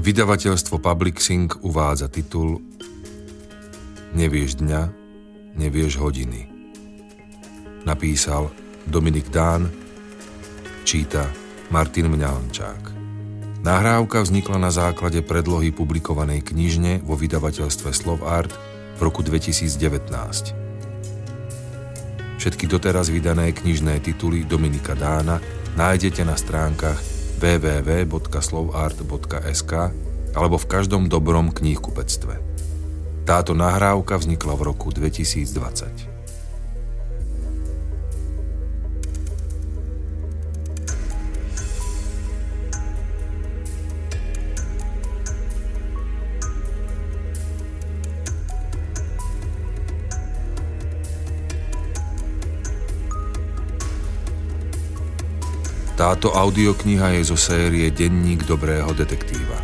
Vydavateľstvo Publixing uvádza titul Nevieš dňa, nevieš hodiny. Napísal Dominik Dán, číta Martin Mňalančák. Nahrávka vznikla na základe predlohy publikovanej knižne vo vydavateľstve Art v roku 2019. Všetky doteraz vydané knižné tituly Dominika Dána nájdete na stránkach www.slovart.sk alebo v každom dobrom knihkupectve. Táto nahrávka vznikla v roku 2020. Táto audiokniha je zo série Denník dobrého detektíva.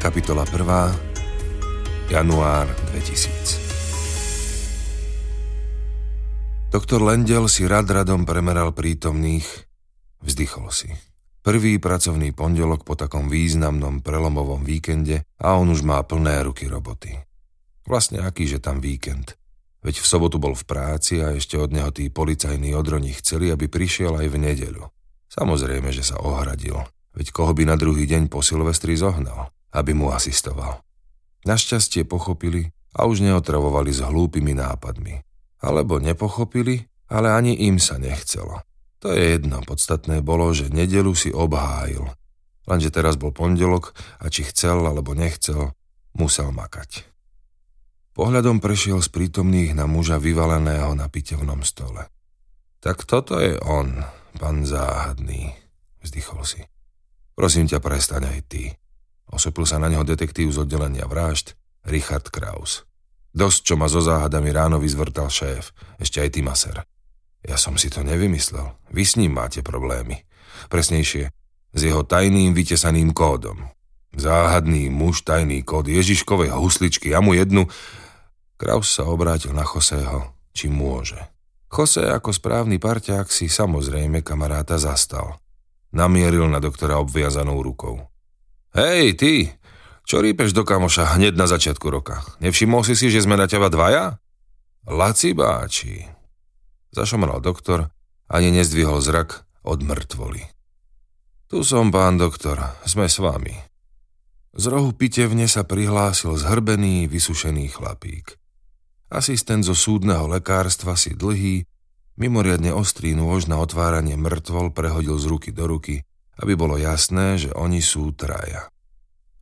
Kapitola 1. Január 2000 Doktor Lendel si rad radom premeral prítomných, vzdychol si. Prvý pracovný pondelok po takom významnom prelomovom víkende a on už má plné ruky roboty. Vlastne akýže tam víkend – Veď v sobotu bol v práci a ešte od neho tí policajní odroni chceli, aby prišiel aj v nedeľu. Samozrejme, že sa ohradil. Veď koho by na druhý deň po Silvestri zohnal, aby mu asistoval. Našťastie pochopili a už neotravovali s hlúpými nápadmi. Alebo nepochopili, ale ani im sa nechcelo. To je jedno, podstatné bolo, že nedelu si obhájil. Lenže teraz bol pondelok a či chcel alebo nechcel, musel makať. Pohľadom prešiel z prítomných na muža vyvaleného na pitevnom stole. Tak toto je on, pán záhadný, vzdychol si. Prosím ťa, prestaň aj ty. Osopil sa na neho detektív z oddelenia vražd, Richard Kraus. Dosť, čo ma so záhadami ráno vyzvrtal šéf, ešte aj ty, maser. Ja som si to nevymyslel. Vy s ním máte problémy. Presnejšie, s jeho tajným vytesaným kódom. Záhadný muž, tajný kód Ježiškovej husličky, ja mu jednu, Kraus sa obrátil na Chosého, či môže. Jose ako správny parťák si samozrejme kamaráta zastal. Namieril na doktora obviazanou rukou. Hej, ty, čo rípeš do kamoša hneď na začiatku roka? Nevšimol si si, že sme na teba dvaja? Laci báči. Zašomral doktor, ani nezdvihol zrak od mŕtvoly. Tu som, pán doktor, sme s vami. Z rohu pitevne sa prihlásil zhrbený, vysušený chlapík. Asistent zo súdneho lekárstva si dlhý, mimoriadne ostrý nôž na otváranie mŕtvol prehodil z ruky do ruky, aby bolo jasné, že oni sú traja.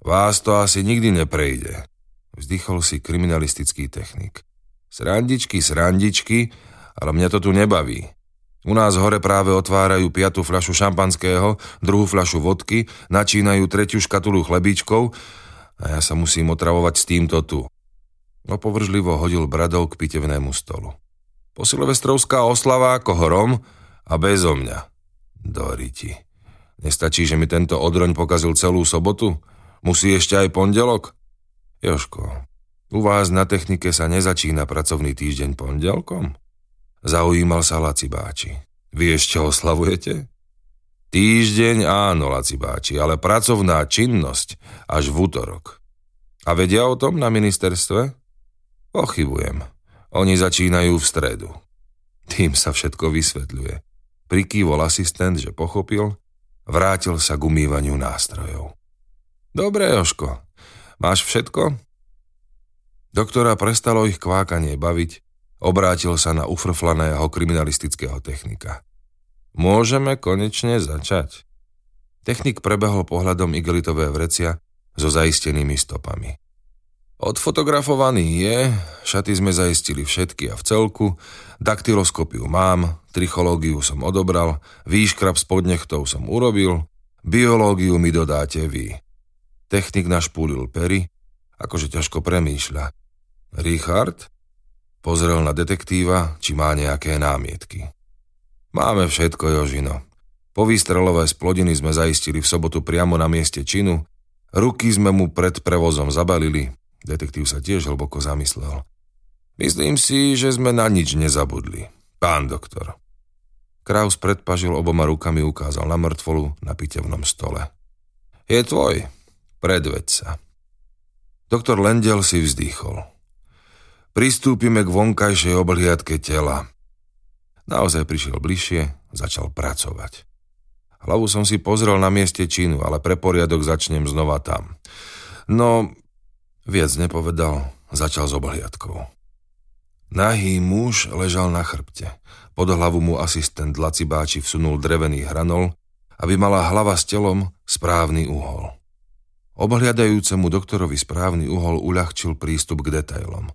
Vás to asi nikdy neprejde, vzdychol si kriminalistický technik. Srandičky, srandičky, ale mňa to tu nebaví. U nás hore práve otvárajú piatú fľašu šampanského, druhú fľašu vodky, načínajú tretiu škatulu chlebíčkov a ja sa musím otravovať s týmto tu. Opovržlivo hodil bradou k pitevnému stolu. Po silvestrovská oslava ako horom a bezo mňa. Doriti. Nestačí, že mi tento odroň pokazil celú sobotu? Musí ešte aj pondelok? Joško, u vás na technike sa nezačína pracovný týždeň pondelkom? Zaujímal sa Laci Báči. Vy ešte oslavujete? Týždeň áno, Laci Báči, ale pracovná činnosť až v útorok. A vedia o tom na ministerstve? Pochybujem. Oni začínajú v stredu. Tým sa všetko vysvetľuje. Prikývol asistent, že pochopil, vrátil sa k umývaniu nástrojov. Dobre, Joško, máš všetko? Doktora prestalo ich kvákanie baviť, obrátil sa na ufrflaného kriminalistického technika. Môžeme konečne začať. Technik prebehol pohľadom igelitové vrecia so zaistenými stopami. Odfotografovaný je, šaty sme zaistili všetky a v celku, daktyloskopiu mám, trichológiu som odobral, výškrab spod nechtov som urobil, biológiu mi dodáte vy. Technik našpúlil pery, akože ťažko premýšľa. Richard? Pozrel na detektíva, či má nejaké námietky. Máme všetko, Jožino. Po výstrelové splodiny sme zaistili v sobotu priamo na mieste činu, ruky sme mu pred prevozom zabalili, Detektív sa tiež hlboko zamyslel. Myslím si, že sme na nič nezabudli. Pán doktor. Kraus predpažil oboma rukami ukázal na mŕtvolu na pitevnom stole. Je tvoj, predveď sa. Doktor Lendel si vzdýchol. Pristúpime k vonkajšej obhliadke tela. Naozaj prišiel bližšie, začal pracovať. Hlavu som si pozrel na mieste činu, ale pre poriadok začnem znova tam. No, viac nepovedal, začal s obhliadkou. Nahý muž ležal na chrbte. Pod hlavu mu asistent Lacibáči vsunul drevený hranol, aby mala hlava s telom správny uhol. Obhliadajúcemu doktorovi správny uhol uľahčil prístup k detailom.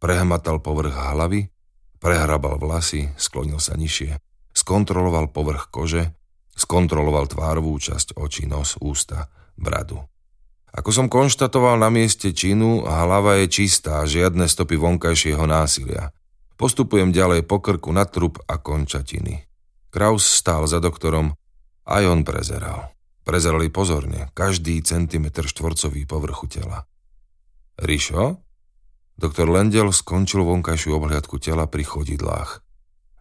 Prehmatal povrch hlavy, prehrabal vlasy, sklonil sa nižšie, skontroloval povrch kože, skontroloval tvárovú časť očí, nos, ústa, bradu. Ako som konštatoval na mieste činu, hlava je čistá, žiadne stopy vonkajšieho násilia. Postupujem ďalej po krku na trup a končatiny. Kraus stál za doktorom, aj on prezeral. Prezerali pozorne, každý centimetr štvorcový povrchu tela. Rišo? Doktor Lendel skončil vonkajšiu obhliadku tela pri chodidlách.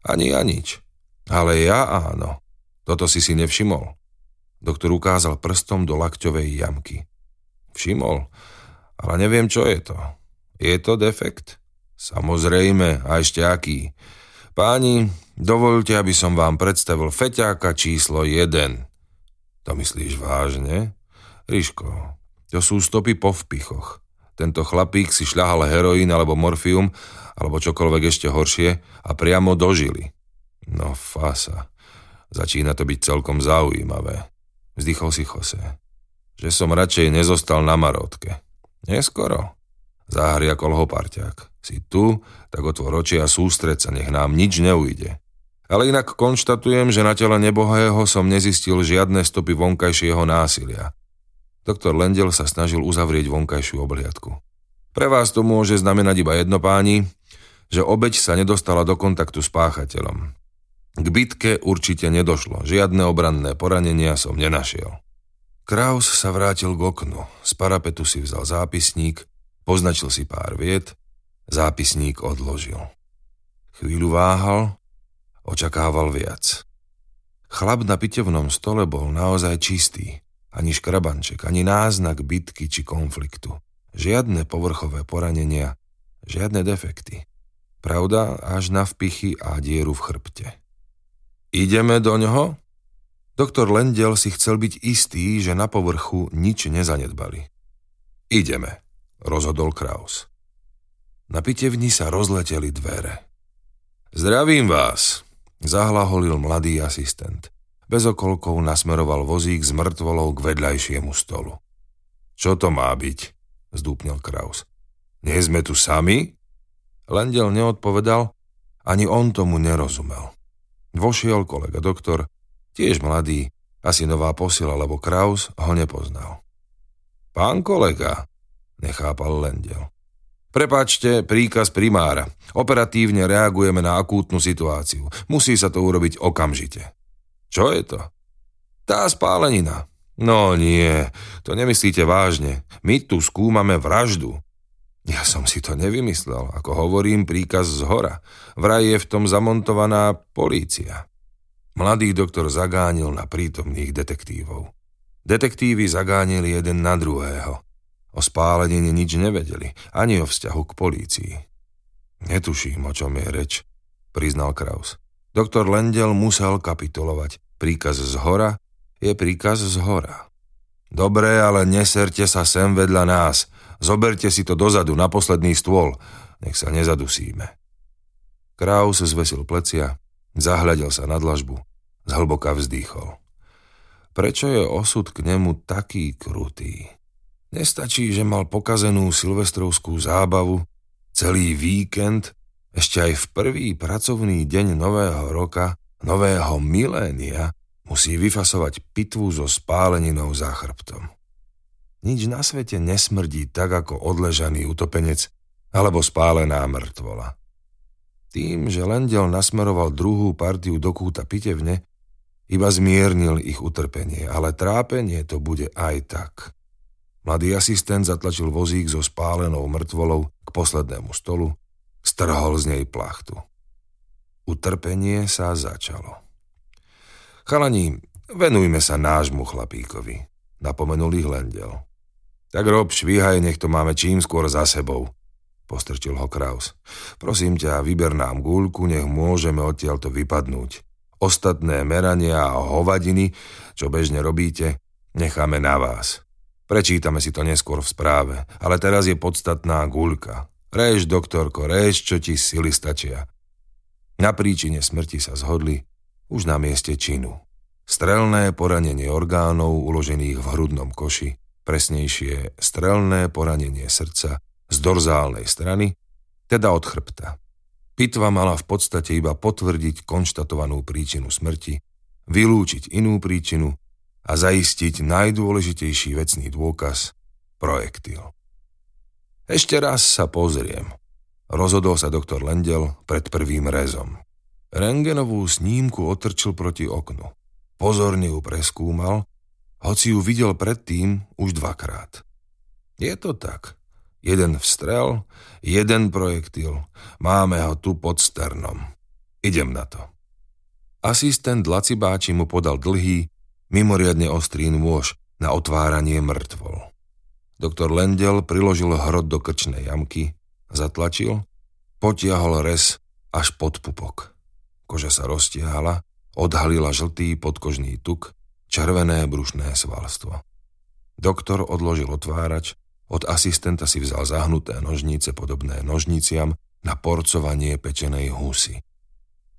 Ani ja nič. Ale ja áno. Toto si si nevšimol. Doktor ukázal prstom do lakťovej jamky. Všimol, ale neviem, čo je to. Je to defekt? Samozrejme, a ešte aký. Páni, dovolte, aby som vám predstavil feťáka číslo 1. To myslíš vážne? Ríško, to sú stopy po vpichoch. Tento chlapík si šľahal heroín alebo morfium, alebo čokoľvek ešte horšie a priamo dožili. No fasa, začína to byť celkom zaujímavé. Vzdychol si Jose. Že som radšej nezostal na marotke. Neskoro. Zahria kolho parťák. Si tu, tak otvor oči a sústreď sa, nech nám nič neujde. Ale inak konštatujem, že na tele nebohého som nezistil žiadne stopy vonkajšieho násilia. Doktor Lendel sa snažil uzavrieť vonkajšiu obliadku. Pre vás to môže znamenať iba jedno páni, že obeď sa nedostala do kontaktu s páchateľom. K bitke určite nedošlo, žiadne obranné poranenia som nenašiel. Kraus sa vrátil k oknu, z parapetu si vzal zápisník, poznačil si pár viet, zápisník odložil. Chvíľu váhal, Očakával viac. Chlap na pitevnom stole bol naozaj čistý. Ani škrabanček, ani náznak bitky či konfliktu. Žiadne povrchové poranenia, žiadne defekty. Pravda až na vpichy a dieru v chrbte. Ideme do ňoho? Doktor Lendel si chcel byť istý, že na povrchu nič nezanedbali. Ideme, rozhodol Kraus. Na pitevni sa rozleteli dvere. Zdravím vás, Zahlaholil mladý asistent. Bez okolkov nasmeroval vozík s mŕtvolou k vedľajšiemu stolu. Čo to má byť? zdúpnil Kraus. Nie sme tu sami? Lendel neodpovedal, ani on tomu nerozumel. Vošiel kolega doktor, tiež mladý, asi nová posila, lebo Kraus ho nepoznal. Pán kolega, nechápal Lendel. Prepačte, príkaz primára. Operatívne reagujeme na akútnu situáciu. Musí sa to urobiť okamžite. Čo je to? Tá spálenina. No nie, to nemyslíte vážne. My tu skúmame vraždu. Ja som si to nevymyslel, ako hovorím, príkaz z hora. Vraj je v tom zamontovaná polícia. Mladý doktor zagánil na prítomných detektívov. Detektívy zagánili jeden na druhého. O spálenine nič nevedeli, ani o vzťahu k polícii. Netuším, o čom je reč, priznal Kraus. Doktor Lendel musel kapitulovať. Príkaz z hora je príkaz z hora. Dobre, ale neserte sa sem vedľa nás. Zoberte si to dozadu, na posledný stôl. Nech sa nezadusíme. Kraus zvesil plecia, zahľadil sa na dlažbu, zhlboka vzdýchol. Prečo je osud k nemu taký krutý? Nestačí, že mal pokazenú silvestrovskú zábavu, celý víkend, ešte aj v prvý pracovný deň nového roka, nového milénia, musí vyfasovať pitvu so spáleninou za chrbtom. Nič na svete nesmrdí tak ako odležaný utopenec alebo spálená mŕtvola. Tým, že Lendel nasmeroval druhú partiu do kúta pitevne, iba zmiernil ich utrpenie, ale trápenie to bude aj tak. Mladý asistent zatlačil vozík so spálenou mŕtvolou k poslednému stolu, strhol z nej plachtu. Utrpenie sa začalo. Chalani, venujme sa nášmu chlapíkovi, napomenul ich Lendel. Tak rob, švíhaj, nech to máme čím skôr za sebou, postrčil ho Kraus. Prosím ťa, vyber nám gúľku, nech môžeme odtiaľto vypadnúť. Ostatné merania a hovadiny, čo bežne robíte, necháme na vás. Prečítame si to neskôr v správe, ale teraz je podstatná guľka. Réž, doktorko, réž, čo ti sily stačia. Na príčine smrti sa zhodli už na mieste činu. Strelné poranenie orgánov uložených v hrudnom koši, presnejšie strelné poranenie srdca z dorzálnej strany, teda od chrbta. Pitva mala v podstate iba potvrdiť konštatovanú príčinu smrti, vylúčiť inú príčinu a zaistiť najdôležitejší vecný dôkaz – projektil. Ešte raz sa pozriem. Rozhodol sa doktor Lendel pred prvým rezom. Rengenovú snímku otrčil proti oknu. Pozorne ju preskúmal, hoci ju videl predtým už dvakrát. Je to tak. Jeden vstrel, jeden projektil. Máme ho tu pod sternom. Idem na to. Asistent Lacibáči mu podal dlhý, mimoriadne ostrý nôž na otváranie mŕtvol. Doktor Lendel priložil hrot do krčnej jamky, zatlačil, potiahol res až pod pupok. Koža sa roztiahala, odhalila žltý podkožný tuk, červené brušné svalstvo. Doktor odložil otvárač, od asistenta si vzal zahnuté nožnice podobné nožniciam na porcovanie pečenej husy.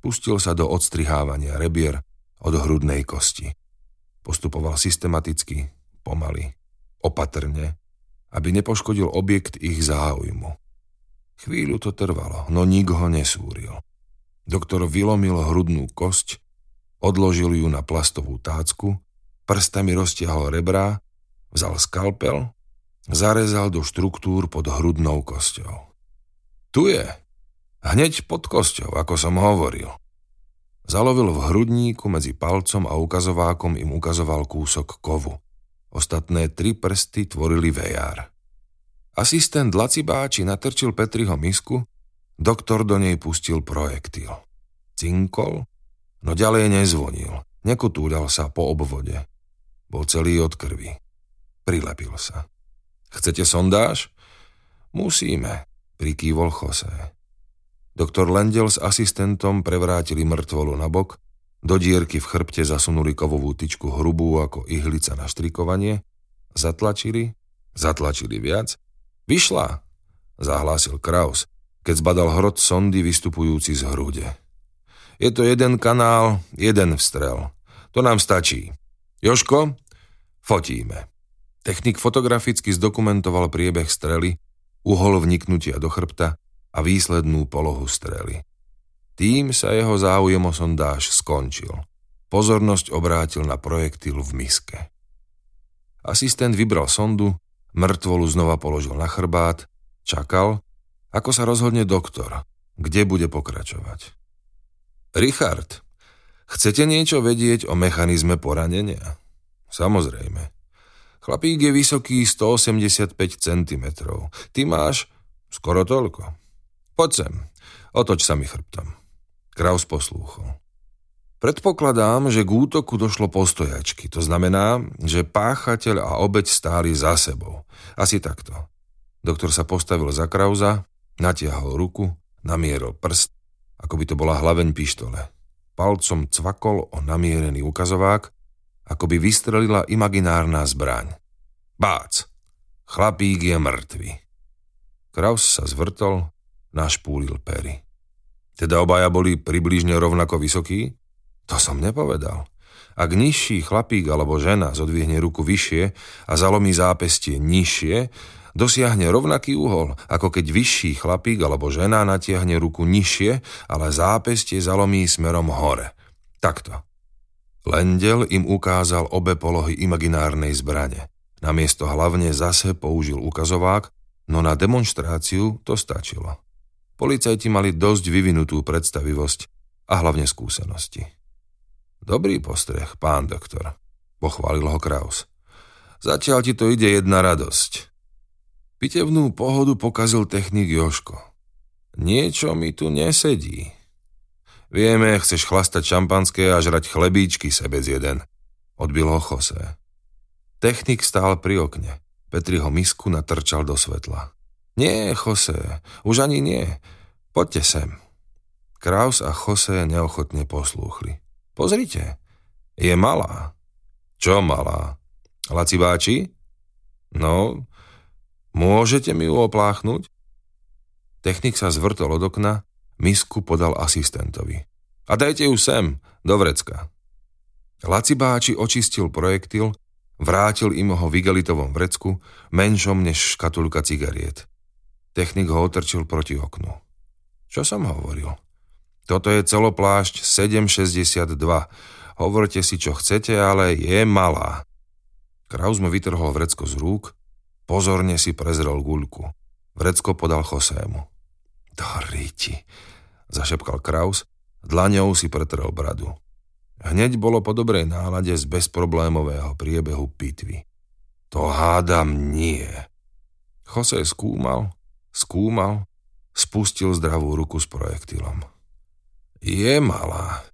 Pustil sa do odstrihávania rebier od hrudnej kosti. Postupoval systematicky, pomaly, opatrne, aby nepoškodil objekt ich záujmu. Chvíľu to trvalo, no nik ho nesúril. Doktor vylomil hrudnú kosť, odložil ju na plastovú tácku, prstami roztiahol rebrá, vzal skalpel, zarezal do štruktúr pod hrudnou kosťou. Tu je, hneď pod kosťou, ako som hovoril. Zalovil v hrudníku medzi palcom a ukazovákom im ukazoval kúsok kovu. Ostatné tri prsty tvorili vejár. Asistent Lacibáči natrčil Petriho misku, doktor do nej pustil projektil. Cinkol, no ďalej nezvonil, nekotúľal sa po obvode. Bol celý od krvi. Prilepil sa. Chcete sondáž? Musíme, prikývol Jose. Doktor Lendel s asistentom prevrátili mŕtvolu na bok do dierky v chrbte zasunuli kovovú tyčku hrubú ako ihlica na štrikovanie, zatlačili, zatlačili viac. Vyšla, zahlásil Kraus, keď zbadal hrot sondy vystupujúci z hrude. Je to jeden kanál, jeden vstrel. To nám stačí. Joško, fotíme. Technik fotograficky zdokumentoval priebeh strely, uhol vniknutia do chrbta a výslednú polohu strely. Tým sa jeho záujem o sondáž skončil. Pozornosť obrátil na projektil v miske. Asistent vybral sondu, mŕtvolu znova položil na chrbát, čakal, ako sa rozhodne doktor, kde bude pokračovať. Richard, chcete niečo vedieť o mechanizme poranenia? Samozrejme. Chlapík je vysoký 185 cm. Ty máš skoro toľko. Poď sem, otoč sa mi chrbtom. Kraus poslúchol. Predpokladám, že k útoku došlo postojačky. To znamená, že páchateľ a obeď stáli za sebou. Asi takto. Doktor sa postavil za Krauza, natiahol ruku, namieril prst, ako by to bola hlaveň pištole. Palcom cvakol o namierený ukazovák, ako by vystrelila imaginárna zbraň. Bác! Chlapík je mŕtvy. Kraus sa zvrtol, našpúlil pery. Teda obaja boli približne rovnako vysokí? To som nepovedal. Ak nižší chlapík alebo žena zodvihne ruku vyššie a zalomí zápestie nižšie, dosiahne rovnaký uhol, ako keď vyšší chlapík alebo žena natiahne ruku nižšie, ale zápestie zalomí smerom hore. Takto. Lendel im ukázal obe polohy imaginárnej zbrane. Namiesto hlavne zase použil ukazovák, no na demonstráciu to stačilo. Policajti mali dosť vyvinutú predstavivosť a hlavne skúsenosti. Dobrý postreh, pán doktor, pochválil ho Kraus. Zatiaľ ti to ide jedna radosť. Pitevnú pohodu pokazil technik Joško. Niečo mi tu nesedí. Vieme, chceš chlastať šampanské a žrať chlebíčky sebec jeden. Odbil ho Jose. Technik stál pri okne. Petriho misku natrčal do svetla. Nie, Jose, už ani nie. Poďte sem. Kraus a Jose neochotne poslúchli. Pozrite, je malá. Čo malá? Laci báči? No, môžete mi ju opláchnuť? Technik sa zvrtol od okna, misku podal asistentovi. A dajte ju sem, do vrecka. Lacibáči očistil projektil, vrátil im ho v igelitovom vrecku, menšom než škatulka cigariet. Technik ho otrčil proti oknu. Čo som hovoril? Toto je celoplášť 762. Hovorte si, čo chcete, ale je malá. Kraus mu vytrhol vrecko z rúk, pozorne si prezrel guľku. Vrecko podal Chosému. Do ríti, zašepkal Kraus, dlaňou si pretrel bradu. Hneď bolo po dobrej nálade z bezproblémového priebehu pitvy. To hádam nie. Jose skúmal, skúmal, spustil zdravú ruku s projektilom. Je malá,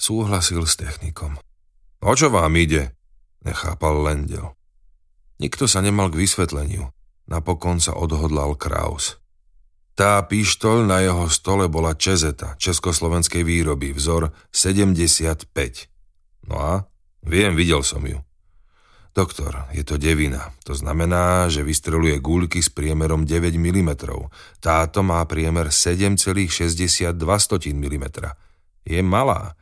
súhlasil s technikom. O čo vám ide? nechápal Lendel. Nikto sa nemal k vysvetleniu. Napokon sa odhodlal Kraus. Tá pištoľ na jeho stole bola Čezeta, československej výroby, vzor 75. No a? Viem, videl som ju. Doktor, je to devina. To znamená, že vystreluje guľky s priemerom 9 mm. Táto má priemer 7,62 mm. Je malá.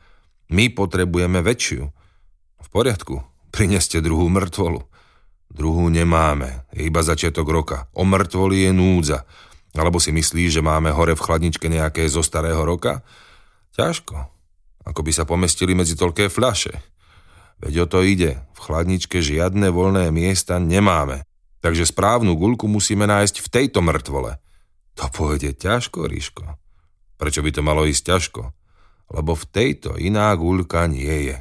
My potrebujeme väčšiu. V poriadku, Prineste druhú mŕtvolu. Druhú nemáme, je iba začiatok roka. O mŕtvoli je núdza. Alebo si myslíš, že máme hore v chladničke nejaké zo starého roka? Ťažko. Ako by sa pomestili medzi toľké fľaše. Veď o to ide. V chladničke žiadne voľné miesta nemáme. Takže správnu guľku musíme nájsť v tejto mŕtvole. To pôjde ťažko, Ríško. Prečo by to malo ísť ťažko? Lebo v tejto iná guľka nie je.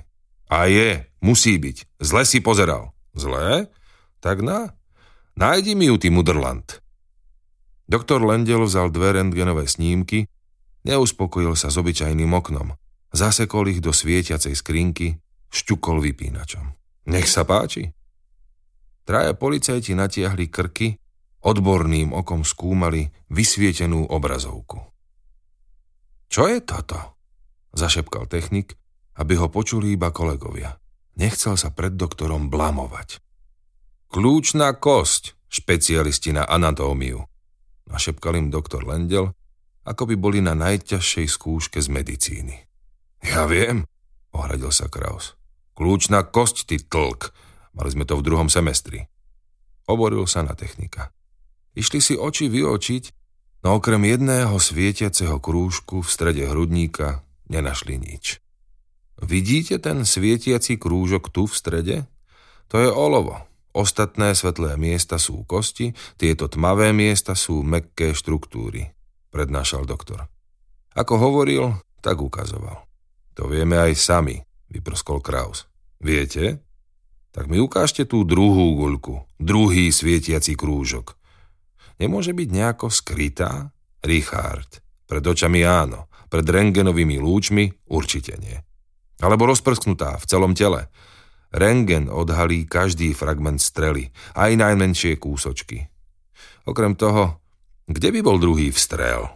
A je, musí byť. Zle si pozeral. Zle? Tak na. Nájdi mi ju, ty mudrland. Doktor Lendel vzal dve rentgenové snímky, neuspokojil sa s obyčajným oknom. Zasekol ich do svietiacej skrinky, šťukol vypínačom. Nech sa páči. Traja policajti natiahli krky, odborným okom skúmali vysvietenú obrazovku. Čo je toto? Zašepkal technik, aby ho počuli iba kolegovia. Nechcel sa pred doktorom blamovať. Kľúčná kosť, špecialisti na anatómiu. Našepkal im doktor Lendel, ako by boli na najťažšej skúške z medicíny. Ja viem, ohradil sa Kraus. Kľúčná kosť, ty tlk. Mali sme to v druhom semestri. Oboril sa na technika. Išli si oči vyočiť, no okrem jedného svietiaceho krúžku v strede hrudníka nenašli nič. Vidíte ten svietiaci krúžok tu v strede? To je olovo. Ostatné svetlé miesta sú kosti, tieto tmavé miesta sú mekké štruktúry, prednášal doktor. Ako hovoril, tak ukazoval. To vieme aj sami, vyprskol Kraus. Viete? Tak mi ukážte tú druhú guľku, druhý svietiaci krúžok. Nemôže byť nejako skrytá? Richard. Pred očami áno, pred rengenovými lúčmi určite nie alebo rozprsknutá v celom tele. Rengen odhalí každý fragment strely, aj najmenšie kúsočky. Okrem toho, kde by bol druhý vstrel?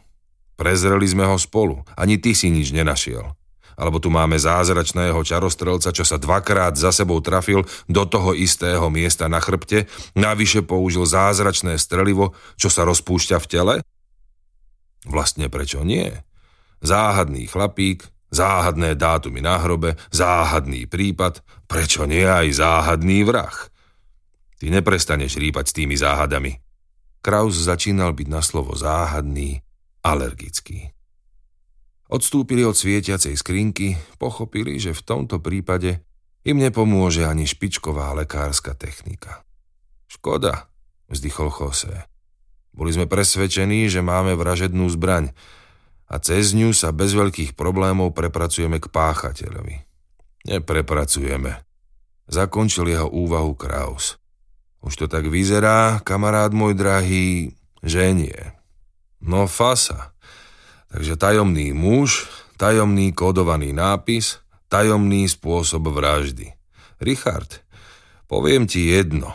Prezreli sme ho spolu, ani ty si nič nenašiel. Alebo tu máme zázračného čarostrelca, čo sa dvakrát za sebou trafil do toho istého miesta na chrbte, navyše použil zázračné strelivo, čo sa rozpúšťa v tele? Vlastne prečo nie? Záhadný chlapík, Záhadné dátumy na hrobe, záhadný prípad, prečo nie aj záhadný vrah? Ty neprestaneš rýpať s tými záhadami. Kraus začínal byť na slovo záhadný, alergický. Odstúpili od svietiacej skrinky, pochopili, že v tomto prípade im nepomôže ani špičková lekárska technika. Škoda, vzdychol Jose. Boli sme presvedčení, že máme vražednú zbraň, a cez ňu sa bez veľkých problémov prepracujeme k páchateľovi. Neprepracujeme. Zakončil jeho úvahu Kraus. Už to tak vyzerá, kamarát môj drahý, že nie. No fasa. Takže tajomný muž, tajomný kódovaný nápis, tajomný spôsob vraždy. Richard, poviem ti jedno.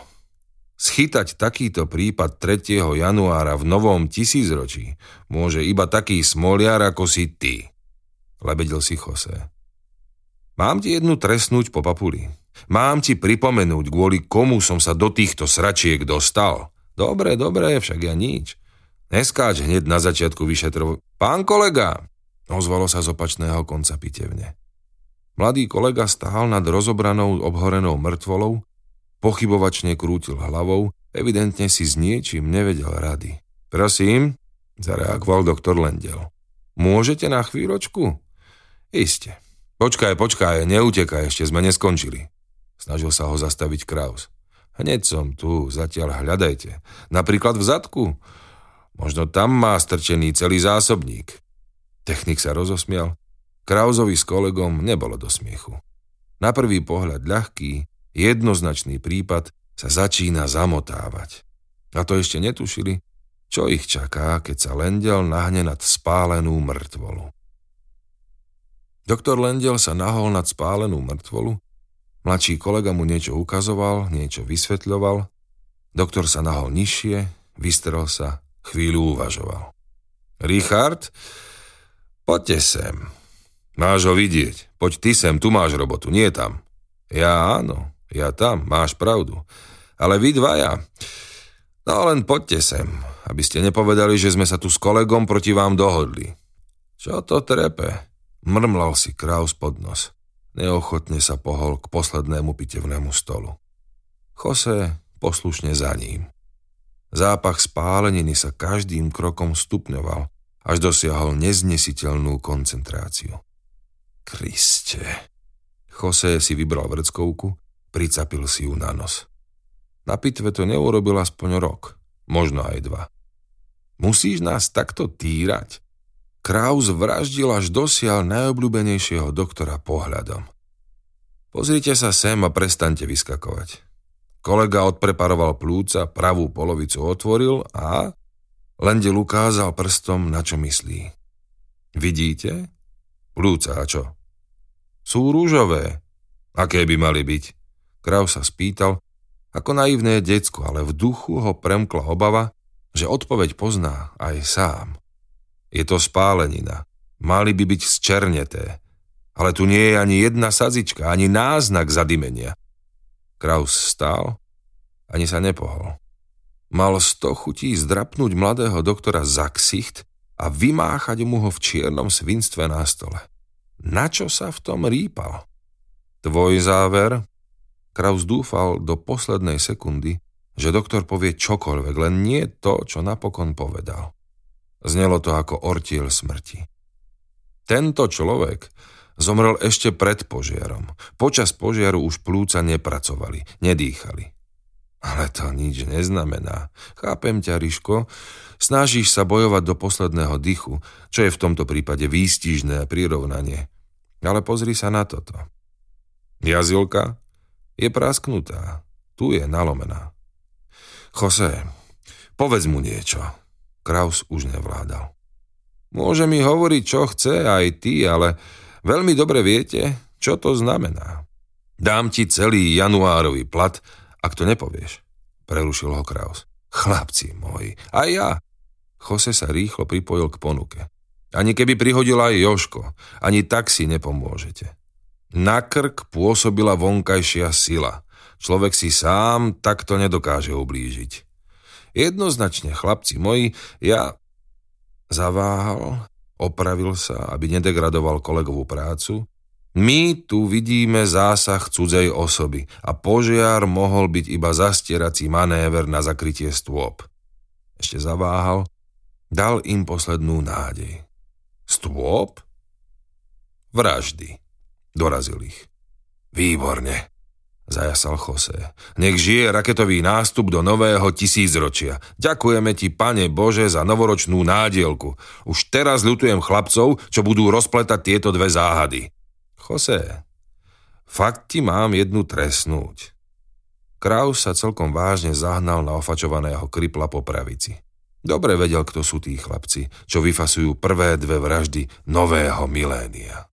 Schytať takýto prípad 3. januára v novom tisícročí môže iba taký smoliar ako si ty. Lebedil si Jose. Mám ti jednu trestnúť po papuli. Mám ti pripomenúť, kvôli komu som sa do týchto sračiek dostal. Dobre, dobre, však ja nič. Neskáč hneď na začiatku vyšetrov... Pán kolega! Ozvalo sa z opačného konca pitevne. Mladý kolega stál nad rozobranou obhorenou mŕtvolou, pochybovačne krútil hlavou, evidentne si s niečím nevedel rady. Prosím, zareagoval doktor Lendel. Môžete na chvíľočku? Iste. Počkaj, počkaj, neutekaj, ešte sme neskončili. Snažil sa ho zastaviť Kraus. Hneď som tu, zatiaľ hľadajte. Napríklad v zadku. Možno tam má strčený celý zásobník. Technik sa rozosmial. Krauzovi s kolegom nebolo do smiechu. Na prvý pohľad ľahký, jednoznačný prípad sa začína zamotávať. A to ešte netušili, čo ich čaká, keď sa Lendel nahne nad spálenú mŕtvolu. Doktor Lendel sa nahol nad spálenú mŕtvolu, mladší kolega mu niečo ukazoval, niečo vysvetľoval, doktor sa nahol nižšie, vystrel sa, chvíľu uvažoval. Richard, poďte sem. Máš ho vidieť. Poď ty sem, tu máš robotu, nie tam. Ja áno, ja tam, máš pravdu. Ale vy dvaja, no len poďte sem, aby ste nepovedali, že sme sa tu s kolegom proti vám dohodli. Čo to trepe? Mrmlal si Kraus pod nos. Neochotne sa pohol k poslednému pitevnému stolu. Jose poslušne za ním. Zápach spáleniny sa každým krokom stupňoval, až dosiahol neznesiteľnú koncentráciu. Kriste. Jose si vybral vrckovku, pricapil si ju na nos. Na pitve to neurobil aspoň rok, možno aj dva. Musíš nás takto týrať? Kraus vraždil až dosiaľ najobľúbenejšieho doktora pohľadom. Pozrite sa sem a prestaňte vyskakovať. Kolega odpreparoval plúca, pravú polovicu otvoril a Lendel ukázal prstom, na čo myslí. Vidíte? Plúca a čo? Sú rúžové. Aké by mali byť? Kraus sa spýtal, ako naivné decko, ale v duchu ho premkla obava, že odpoveď pozná aj sám. Je to spálenina. Mali by byť zčerneté. Ale tu nie je ani jedna sazička, ani náznak zadimenia. Kraus stál, ani sa nepohol. Mal sto chutí zdrapnúť mladého doktora za ksicht a vymáchať mu ho v čiernom svinstve na stole. Na čo sa v tom rýpal? Tvoj záver? Kraus dúfal do poslednej sekundy, že doktor povie čokoľvek, len nie to, čo napokon povedal. Znelo to ako ortiel smrti. Tento človek zomrel ešte pred požiarom. Počas požiaru už plúca nepracovali, nedýchali. Ale to nič neznamená. Chápem ťa, Riško, snažíš sa bojovať do posledného dychu, čo je v tomto prípade výstižné prirovnanie. Ale pozri sa na toto. Jazilka je prasknutá, tu je nalomená. Jose, povedz mu niečo. Kraus už nevládal. Môže mi hovoriť, čo chce, aj ty, ale veľmi dobre viete, čo to znamená. Dám ti celý januárový plat, ak to nepovieš, prerušil ho Kraus. Chlapci moji, aj ja. Jose sa rýchlo pripojil k ponuke. Ani keby prihodila aj Joško, ani tak si nepomôžete. Na krk pôsobila vonkajšia sila. Človek si sám takto nedokáže ublížiť. Jednoznačne, chlapci moji, ja zaváhal, opravil sa, aby nedegradoval kolegovú prácu. My tu vidíme zásah cudzej osoby a požiar mohol byť iba zastierací manéver na zakrytie stôp. Ešte zaváhal, dal im poslednú nádej. Stôp? Vraždy. Dorazil ich. Výborne zajasal Jose. Nech žije raketový nástup do nového tisícročia. Ďakujeme ti, pane Bože, za novoročnú nádielku. Už teraz ľutujem chlapcov, čo budú rozpletať tieto dve záhady. Jose, fakt ti mám jednu tresnúť. Kraus sa celkom vážne zahnal na ofačovaného kripla po pravici. Dobre vedel, kto sú tí chlapci, čo vyfasujú prvé dve vraždy nového milénia.